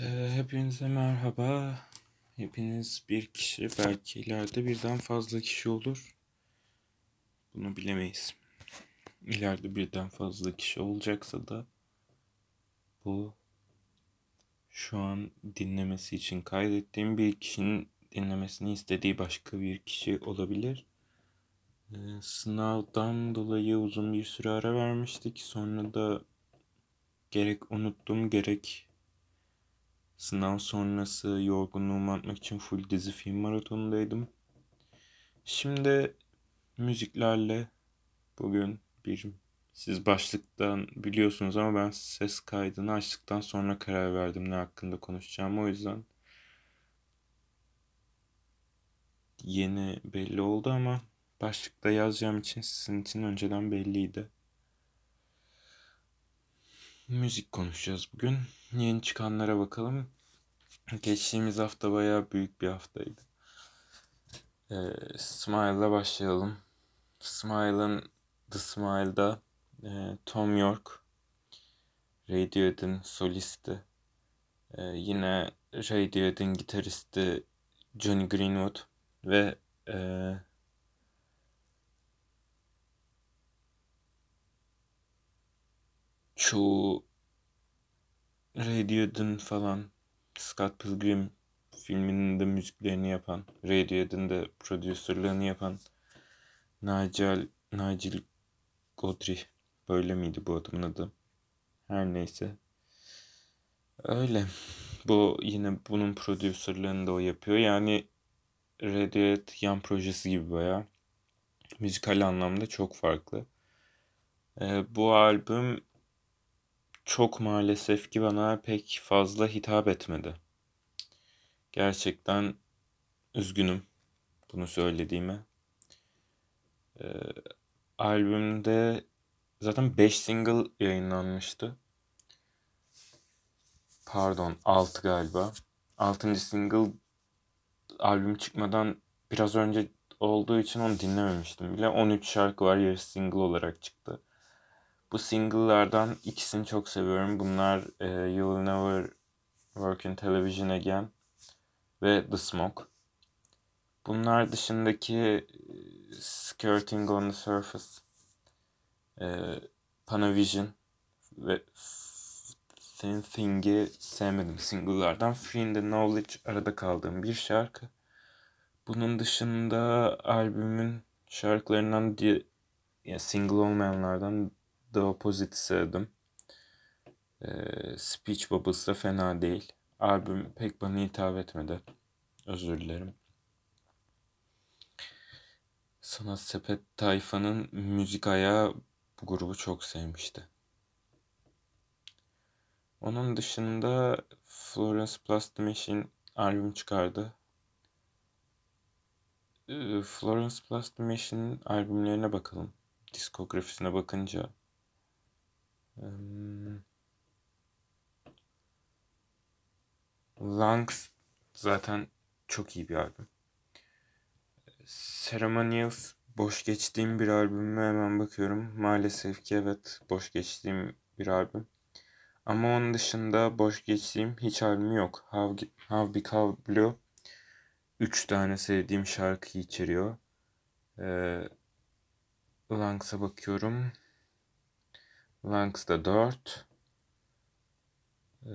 Ee, hepinize merhaba. Hepiniz bir kişi, belki ileride birden fazla kişi olur. Bunu bilemeyiz. İleride birden fazla kişi olacaksa da bu şu an dinlemesi için kaydettiğim bir kişinin dinlemesini istediği başka bir kişi olabilir. Ee, sınavdan dolayı uzun bir süre ara vermiştik. Sonra da gerek unuttum gerek Sınav sonrası yorgunluğumu atmak için full dizi film maratonundaydım. Şimdi müziklerle bugün bir siz başlıktan biliyorsunuz ama ben ses kaydını açtıktan sonra karar verdim ne hakkında konuşacağım. O yüzden yeni belli oldu ama başlıkta yazacağım için sizin için önceden belliydi. Müzik konuşacağız bugün. Yeni çıkanlara bakalım. Geçtiğimiz hafta bayağı büyük bir haftaydı. Ee, Smile'la başlayalım. Smile'ın The Smile'da e, Tom York, Radiohead'in solisti, e, yine Radiohead'in gitaristi Johnny Greenwood ve e, çoğu Radiohead'in falan Scott Pilgrim filminin de müziklerini yapan, Radiohead'in de prodüserlerini yapan Nigel, Nigel Godrich. Böyle miydi bu adamın adı? Her neyse. Öyle. Bu yine bunun prodüserlerini de o yapıyor. Yani Radiohead yan projesi gibi baya. Müzikal anlamda çok farklı. Ee, bu albüm çok maalesef ki bana pek fazla hitap etmedi. Gerçekten üzgünüm bunu söylediğime. Ee, albümde zaten 5 single yayınlanmıştı. Pardon 6 galiba. 6. single albüm çıkmadan biraz önce olduğu için onu dinlememiştim bile. 13 şarkı var yarısı single olarak çıktı. Bu single'lardan ikisini çok seviyorum. Bunlar e, You Never Work in Television Again ve The Smoke. Bunlar dışındaki e, Skirting on the Surface, e, Panavision ve Thin Thing'i sevmedim single'lardan. Free in the Knowledge arada kaldığım bir şarkı. Bunun dışında albümün şarkılarından diye single olmayanlardan The Opposite'i sevdim. Ee, Speech Bubbles da fena değil. Albüm pek bana hitap etmedi. Özür dilerim. Sanat Sepet Tayfa'nın müzik ayağı bu grubu çok sevmişti. Onun dışında Florence Plus The Machine albüm çıkardı. Ee, Florence Plus The Machine'in albümlerine bakalım. Diskografisine bakınca Lungs zaten çok iyi bir albüm. Ceremonials boş geçtiğim bir albümü hemen bakıyorum. Maalesef ki evet boş geçtiğim bir albüm. Ama onun dışında boş geçtiğim hiç albüm yok. How, How How Blue 3 tane sevdiğim şarkı içeriyor. Ee, Lungs'a bakıyorum. Langs'da 4. Ee,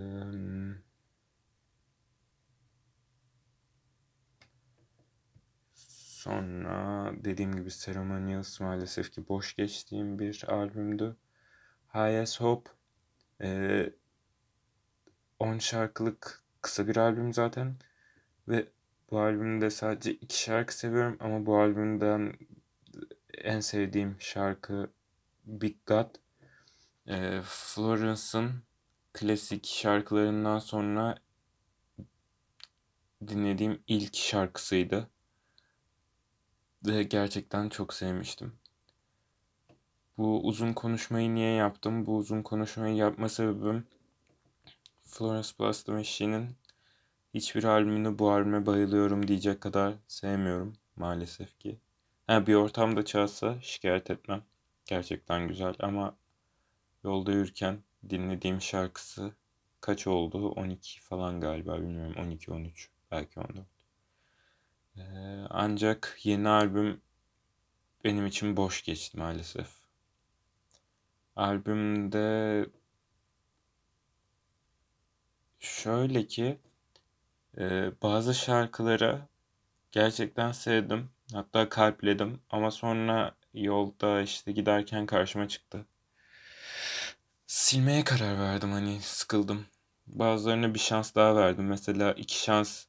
sonra dediğim gibi Ceremonials maalesef ki boş geçtiğim bir albümdü. Highest Hope ee, 10 şarkılık kısa bir albüm zaten. Ve bu albümde sadece iki şarkı seviyorum ama bu albümden en sevdiğim şarkı Big God. E, Florence'ın klasik şarkılarından sonra dinlediğim ilk şarkısıydı. Ve gerçekten çok sevmiştim. Bu uzun konuşmayı niye yaptım? Bu uzun konuşmayı yapma sebebim Florence Plus The Machine'in hiçbir albümünü bu albüme bayılıyorum diyecek kadar sevmiyorum maalesef ki. Ha, bir ortamda çalsa şikayet etmem. Gerçekten güzel ama yolda yürürken dinlediğim şarkısı kaç oldu? 12 falan galiba bilmiyorum. 12, 13 belki 14. Ee, ancak yeni albüm benim için boş geçti maalesef. Albümde şöyle ki e, bazı şarkılara gerçekten sevdim. Hatta kalpledim ama sonra yolda işte giderken karşıma çıktı. Silmeye karar verdim hani sıkıldım. Bazılarına bir şans daha verdim. Mesela iki şans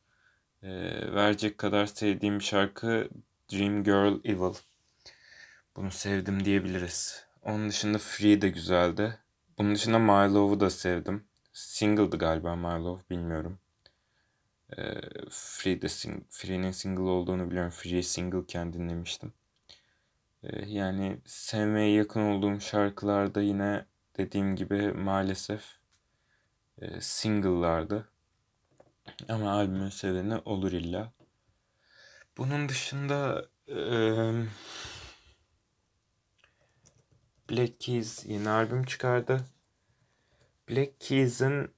e, verecek kadar sevdiğim şarkı Dream Girl Evil. Bunu sevdim diyebiliriz. Onun dışında Free de güzeldi. Bunun dışında My Love'u da sevdim. Single'dı galiba My Love bilmiyorum. Ee, Free de sing Free'nin single olduğunu biliyorum. Free single'ken dinlemiştim. Ee, yani sevmeye yakın olduğum şarkılarda yine dediğim gibi maalesef e, single'lardı. Ama albümün seveni olur illa. Bunun dışında e, Black Keys yeni albüm çıkardı. Black Keys'in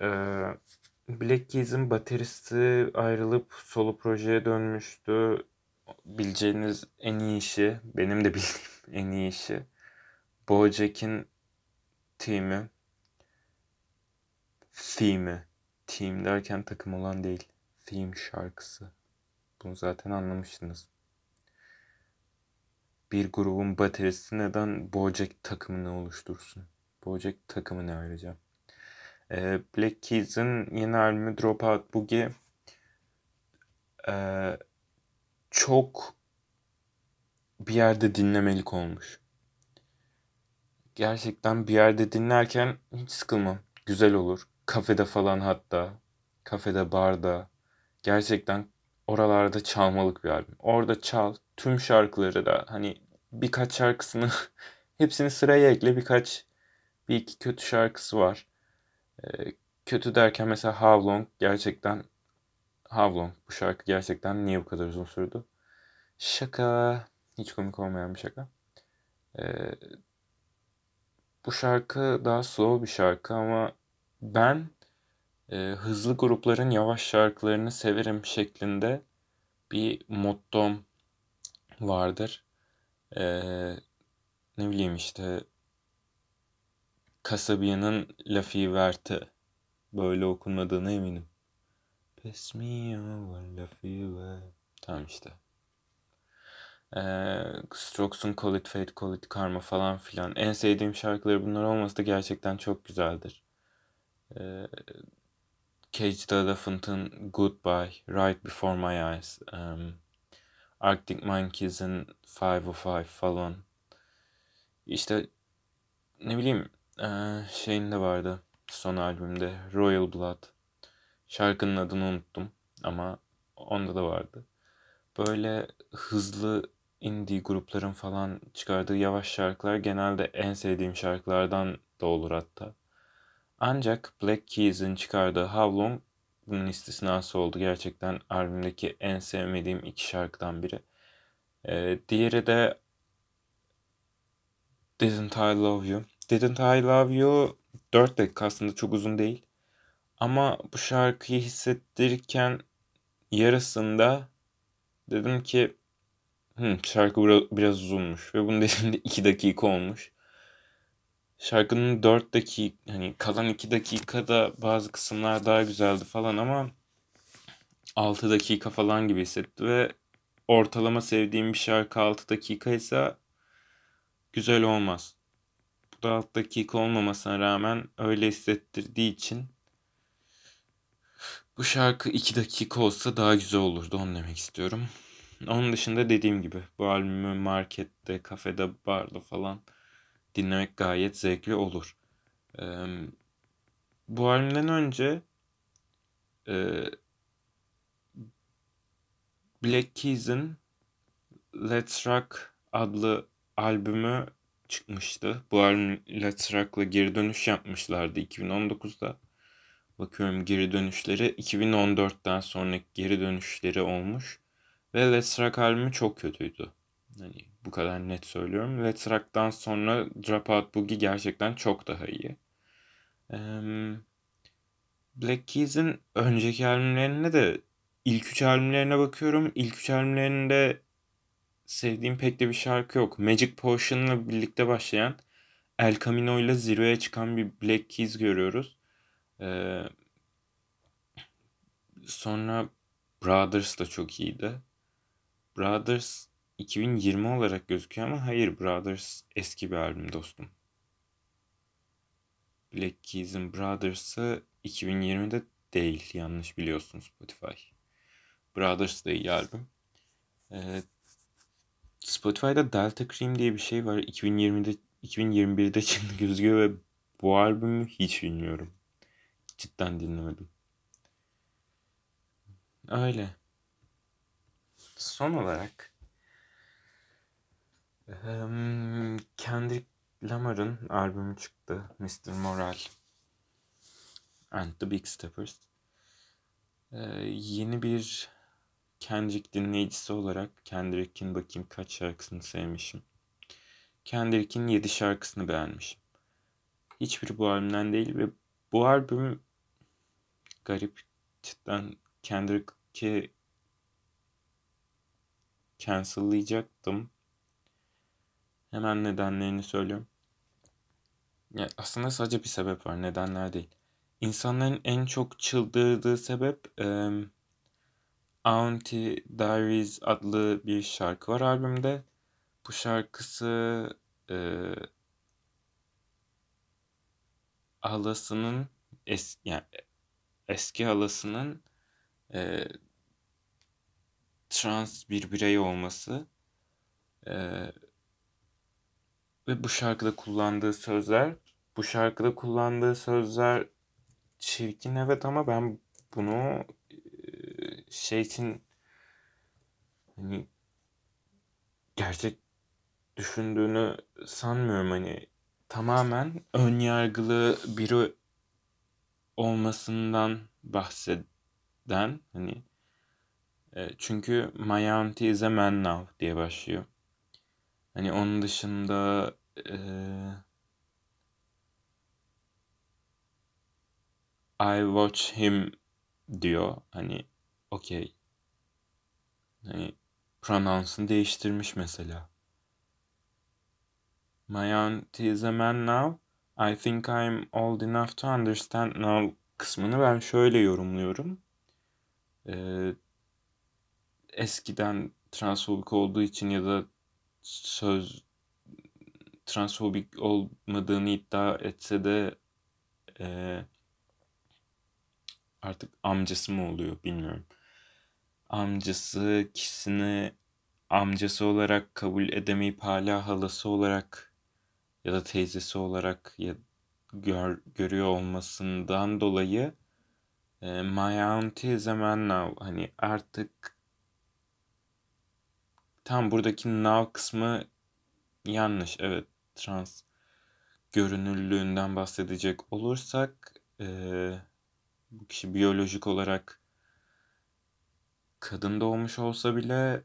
e, Black Keys'in bateristi ayrılıp solo projeye dönmüştü. Bileceğiniz en iyi işi, benim de bildiğim en iyi işi. Bojack'in team'i. Theme'i. Team derken takım olan değil. Theme şarkısı. Bunu zaten anlamıştınız. Bir grubun bateristi neden Bojack takımını oluştursun? Bojack takımı ne ayrıca? Ee, Black Keys'in yeni albümü Dropout Boogie ee, çok bir yerde dinlemelik olmuş. Gerçekten bir yerde dinlerken hiç sıkılmam. Güzel olur. Kafede falan hatta. Kafede, barda. Gerçekten oralarda çalmalık bir albüm. Orada çal. Tüm şarkıları da hani birkaç şarkısını hepsini sıraya ekle. Birkaç bir iki kötü şarkısı var. Ee, kötü derken mesela How Long gerçekten How Long bu şarkı gerçekten niye bu kadar uzun sürdü? Şaka. Hiç komik olmayan bir şaka. Ee, bu şarkı daha slow bir şarkı ama ben e, hızlı grupların yavaş şarkılarını severim şeklinde bir mottom vardır. Ee, ne bileyim işte Kasabia'nın La Fiverte böyle okunmadığına eminim. Pass me over La Fiverte. Tamam işte. Ee, Strokes'un Call It Fate, Call It Karma falan filan. En sevdiğim şarkıları bunlar olması da gerçekten çok güzeldir. Ee, Cage the Elephant'ın Goodbye, Right Before My Eyes. Um, Arctic Monkeys'in 505 falan. İşte ne bileyim ee, şeyinde vardı son albümde Royal Blood. Şarkının adını unuttum ama onda da vardı. Böyle hızlı indie grupların falan çıkardığı yavaş şarkılar genelde en sevdiğim şarkılardan da olur hatta. Ancak Black Keys'in çıkardığı How Long bunun istisnası oldu. Gerçekten albümdeki en sevmediğim iki şarkıdan biri. Ee, diğeri de Didn't I Love You. Didn't I Love You 4 dakika aslında çok uzun değil. Ama bu şarkıyı hissettirirken yarısında dedim ki Hı, şarkı biraz uzunmuş ve bunun dediğimde 2 dakika olmuş. Şarkının 4 dakika hani kalan 2 dakikada bazı kısımlar daha güzeldi falan ama 6 dakika falan gibi hissetti ve ortalama sevdiğim bir şarkı 6 dakika ise güzel olmaz. Bu da 6 dakika olmamasına rağmen öyle hissettirdiği için bu şarkı 2 dakika olsa daha güzel olurdu onu demek istiyorum. Onun dışında dediğim gibi bu albümü markette, kafede, barda falan dinlemek gayet zevkli olur. Ee, bu albümden önce e, Black Keys'in Let's Rock adlı albümü çıkmıştı. Bu albüm Let's Rock'la geri dönüş yapmışlardı 2019'da. Bakıyorum geri dönüşleri 2014'ten sonraki geri dönüşleri olmuş. Ve Let's Rock albümü çok kötüydü. Hani bu kadar net söylüyorum. Let's Rock'tan sonra Dropout Boogie gerçekten çok daha iyi. Black Keys'in önceki albümlerine de ilk üç albümlerine bakıyorum. İlk üç albümlerinde sevdiğim pek de bir şarkı yok. Magic Potion'la birlikte başlayan El Camino ile zirveye çıkan bir Black Keys görüyoruz. Ee, sonra Brothers da çok iyiydi. Brothers 2020 olarak gözüküyor ama hayır Brothers eski bir albüm dostum. Black Keys'in Brothers'ı 2020'de değil yanlış biliyorsun Spotify. Brothers da iyi albüm. Ee, Spotify'da Delta Cream diye bir şey var. 2020'de 2021'de çıktı gözüküyor ve bu albümü hiç bilmiyorum. Cidden dinlemedim. Öyle. Son olarak um, Kendrick Lamar'ın albümü çıktı. Mr. Moral and the Big Steppers. Yeni bir Kendrick dinleyicisi olarak Kendrick'in bakayım kaç şarkısını sevmişim. Kendrick'in 7 şarkısını beğenmişim. Hiçbiri bu albümden değil ve bu albüm garip cidden Kendrick'i cancellayacaktım. Hemen nedenlerini söylüyorum. Ya aslında sadece bir sebep var. Nedenler değil. İnsanların en çok çıldırdığı sebep e, Auntie Diaries adlı bir şarkı var albümde. Bu şarkısı e, halasının es, yani eski halasının e, trans bir birey olması e, ve bu şarkıda kullandığı sözler bu şarkıda kullandığı sözler çirkin evet ama ben bunu şey için hani gerçek düşündüğünü sanmıyorum. Hani tamamen ön yargılı biri olmasından bahseden hani e, çünkü My Auntie is a man now diye başlıyor. Hani onun dışında e, I watch him diyor. Hani okey. Hani pronouns'ını değiştirmiş mesela. My aunt is a man now. I think I'm old enough to understand now kısmını ben şöyle yorumluyorum. Ee, eskiden transfobik olduğu için ya da söz transfobik olmadığını iddia etse de e, artık amcası mı oluyor bilmiyorum. Amcası kişisini amcası olarak kabul edemeyip hala halası olarak ya da teyzesi olarak ya gör, görüyor olmasından dolayı e, my auntie is a man now hani artık tam buradaki now kısmı yanlış evet trans görünürlüğünden bahsedecek olursak e, bu kişi biyolojik olarak kadın doğmuş olsa bile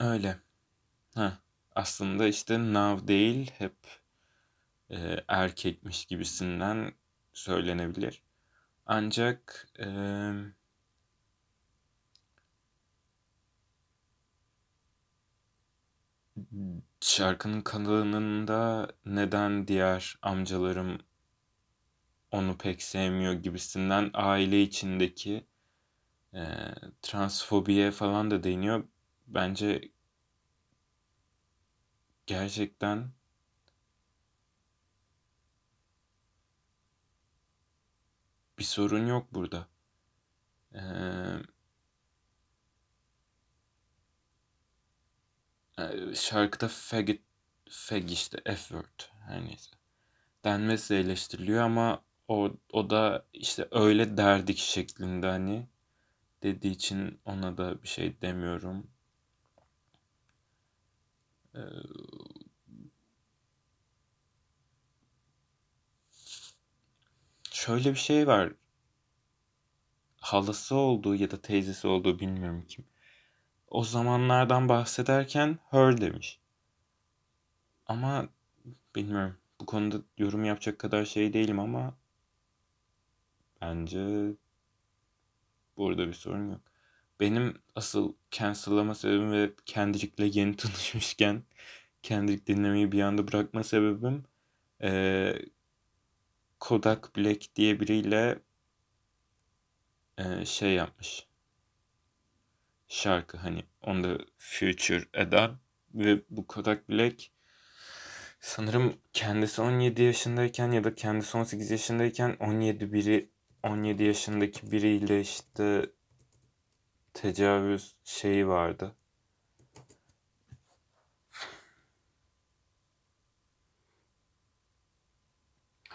öyle. Ha, aslında işte now değil hep e, erkekmiş gibisinden söylenebilir. Ancak e, şarkının kanalında neden diğer amcalarım onu pek sevmiyor gibisinden aile içindeki e, transfobiye falan da değiniyor. Bence gerçekten bir sorun yok burada. Ee, şarkıda faggot, fag işte F-word her neyse. Denmesi eleştiriliyor ama o, o da işte öyle derdik şeklinde hani dediği için ona da bir şey demiyorum. Ee, şöyle bir şey var. Halası olduğu ya da teyzesi olduğu bilmiyorum kim o zamanlardan bahsederken her demiş. ama bilmiyorum. Bu konuda yorum yapacak kadar şey değilim ama bence burada bir sorun yok. Benim asıl cancel'lama sebebim ve Kendrick'le yeni tanışmışken Kendrick dinlemeyi bir anda bırakma sebebim ee, Kodak Black diye biriyle e, şey yapmış. Şarkı hani onda future eden ve bu Kodak Black sanırım kendisi 17 yaşındayken ya da kendisi 18 yaşındayken 17 biri 17 yaşındaki biriyle işte tecavüz şeyi vardı.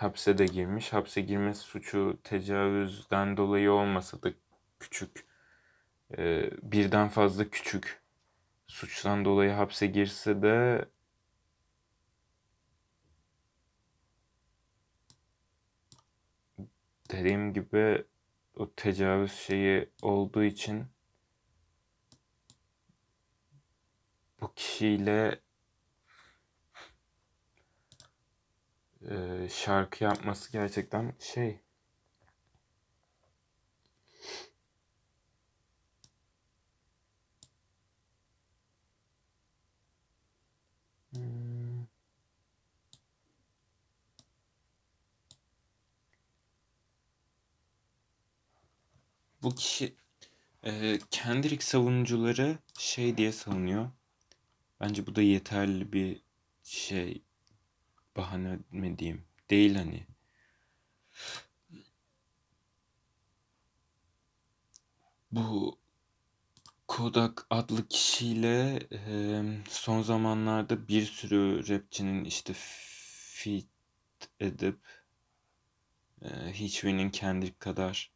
Hapse de girmiş. Hapse girmesi suçu tecavüzden dolayı olmasa da küçük e, birden fazla küçük suçtan dolayı hapse girse de dediğim gibi o tecavüz şeyi olduğu için bu kişiyle e, şarkı yapması gerçekten şey hmm. bu kişi e, Kendrick savunucuları şey diye savunuyor. Bence bu da yeterli bir şey bahane mi diyeyim değil hani. Bu Kodak adlı kişiyle e, son zamanlarda bir sürü rapçinin işte fit edip e, hiçbirinin kendi kadar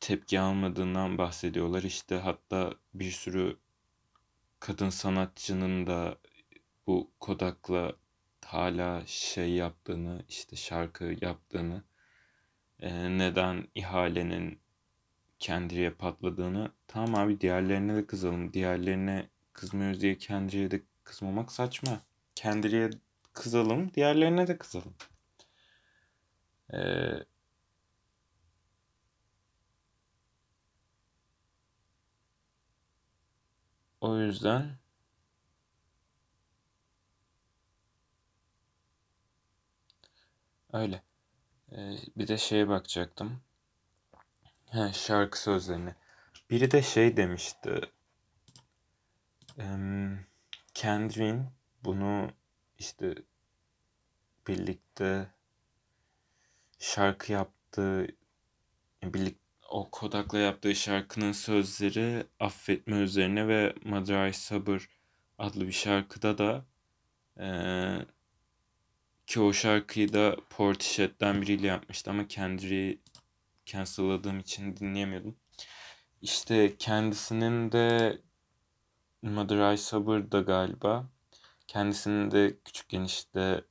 tepki almadığından bahsediyorlar. İşte hatta bir sürü kadın sanatçının da bu Kodak'la hala şey yaptığını, işte şarkı yaptığını, e, neden ihalenin Kendri'ye patladığını. Tamam abi diğerlerine de kızalım. Diğerlerine kızmıyoruz diye Kendri'ye de kızmamak saçma. Kendri'ye kızalım, diğerlerine de kızalım. Ee, o yüzden Öyle. Ee, bir de şeye bakacaktım. He, şarkı sözlerine. Biri de şey demişti. Em, Kendrick'in bunu işte birlikte şarkı yaptığı birlikte o Kodak'la yaptığı şarkının sözleri affetme üzerine ve Mother I Sabır adlı bir şarkıda da e, ki o şarkıyı da Portishead'den biriyle yapmıştı ama Kendrick'i cancelladığım için dinleyemiyordum. İşte kendisinin de Mother I Sabır'da galiba. Kendisinin de küçükken işte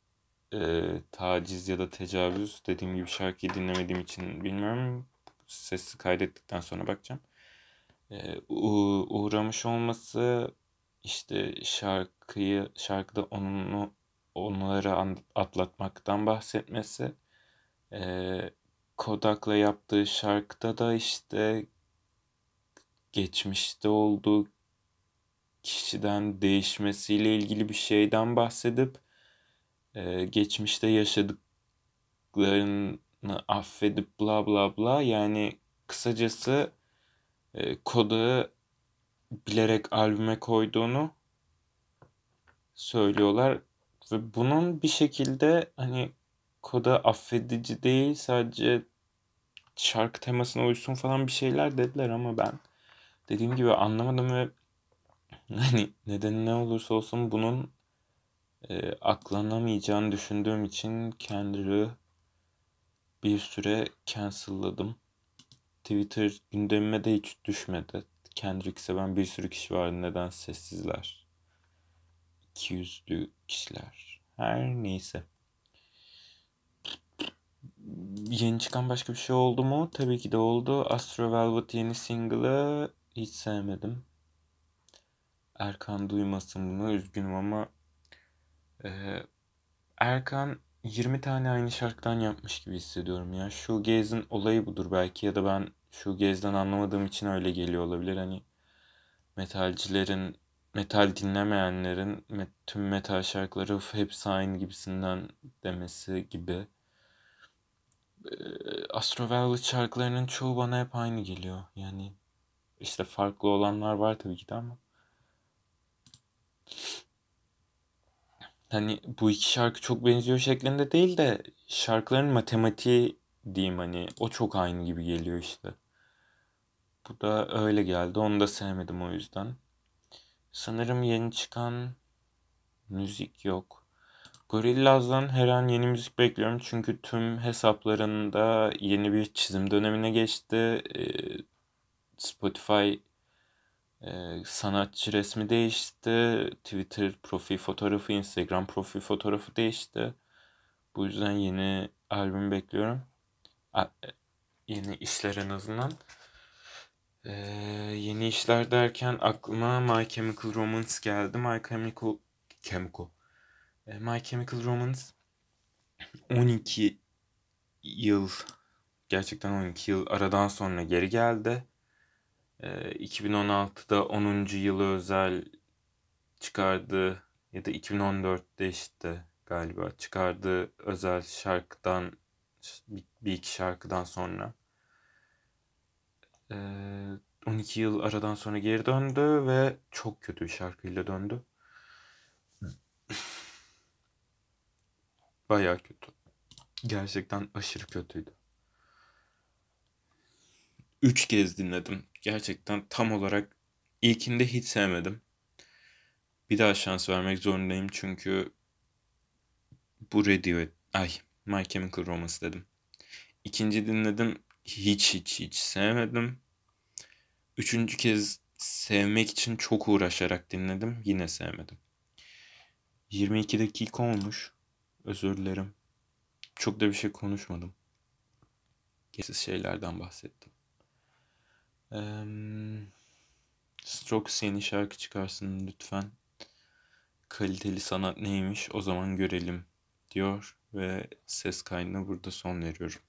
e, taciz ya da tecavüz dediğim gibi şarkıyı dinlemediğim için bilmiyorum. Sesi kaydettikten sonra bakacağım. E, uğramış olması işte şarkıyı şarkıda onun onları atlatmaktan bahsetmesi. Ee, Kodak'la yaptığı şarkıda da işte geçmişte olduğu kişiden değişmesiyle ilgili bir şeyden bahsedip e, geçmişte yaşadıklarını affedip bla bla bla yani kısacası e, Kodak'ı bilerek albüme koyduğunu söylüyorlar ve bunun bir şekilde hani koda affedici değil sadece şarkı temasına uysun falan bir şeyler dediler ama ben dediğim gibi anlamadım ve hani neden ne olursa olsun bunun e, aklanamayacağını düşündüğüm için kendimi bir süre cancel'ladım. Twitter gündemime de hiç düşmedi. Kendrick'i seven bir sürü kişi var. Neden sessizler? İki yüzlü kişiler. Her neyse. Yeni çıkan başka bir şey oldu mu? Tabii ki de oldu. Astro Velvet yeni single'ı hiç sevmedim. Erkan duymasın bunu üzgünüm ama Ee, Erkan 20 tane aynı şarkıdan yapmış gibi hissediyorum ya. Shoegaze'in olayı budur belki ya da ben shoegaze'den anlamadığım için öyle geliyor olabilir. Hani metalcilerin, metal dinlemeyenlerin me- tüm metal şarkıları "Of, hepsi aynı gibisinden demesi gibi. Ee, Astro Velvet şarkılarının çoğu bana hep aynı geliyor. Yani işte farklı olanlar var tabii ki de ama. Hani bu iki şarkı çok benziyor şeklinde değil de şarkıların matematiği diyeyim hani o çok aynı gibi geliyor işte. Bu da öyle geldi. Onu da sevmedim o yüzden. Sanırım yeni çıkan müzik yok. Gorillaz'dan her an yeni müzik bekliyorum. Çünkü tüm hesaplarında yeni bir çizim dönemine geçti. Ee, Spotify e, sanatçı resmi değişti. Twitter profil fotoğrafı, Instagram profil fotoğrafı değişti. Bu yüzden yeni albüm bekliyorum. E, yeni işler en azından. Ee, yeni işler derken aklıma My Chemical Romance geldi. My Chemical Chemical. Ee, My Chemical Romance 12 yıl gerçekten 12 yıl aradan sonra geri geldi. Ee, 2016'da 10. yılı özel çıkardığı ya da 2014'te işte galiba çıkardığı özel şarkıdan bir, bir iki şarkıdan sonra 12 yıl aradan sonra geri döndü ve çok kötü bir şarkıyla döndü. Bayağı kötü. Gerçekten aşırı kötüydü. Üç kez dinledim. Gerçekten tam olarak ilkinde hiç sevmedim. Bir daha şans vermek zorundayım çünkü bu Radiohead, ay My Chemical Romance dedim. İkinci dinledim hiç hiç hiç sevmedim. Üçüncü kez sevmek için çok uğraşarak dinledim yine sevmedim. 22 dakika olmuş. Özür dilerim. Çok da bir şey konuşmadım. Gereksiz şeylerden bahsettim. Ee, Strokes yeni şarkı çıkarsın lütfen. Kaliteli sanat neymiş o zaman görelim diyor ve ses kaydına burada son veriyorum.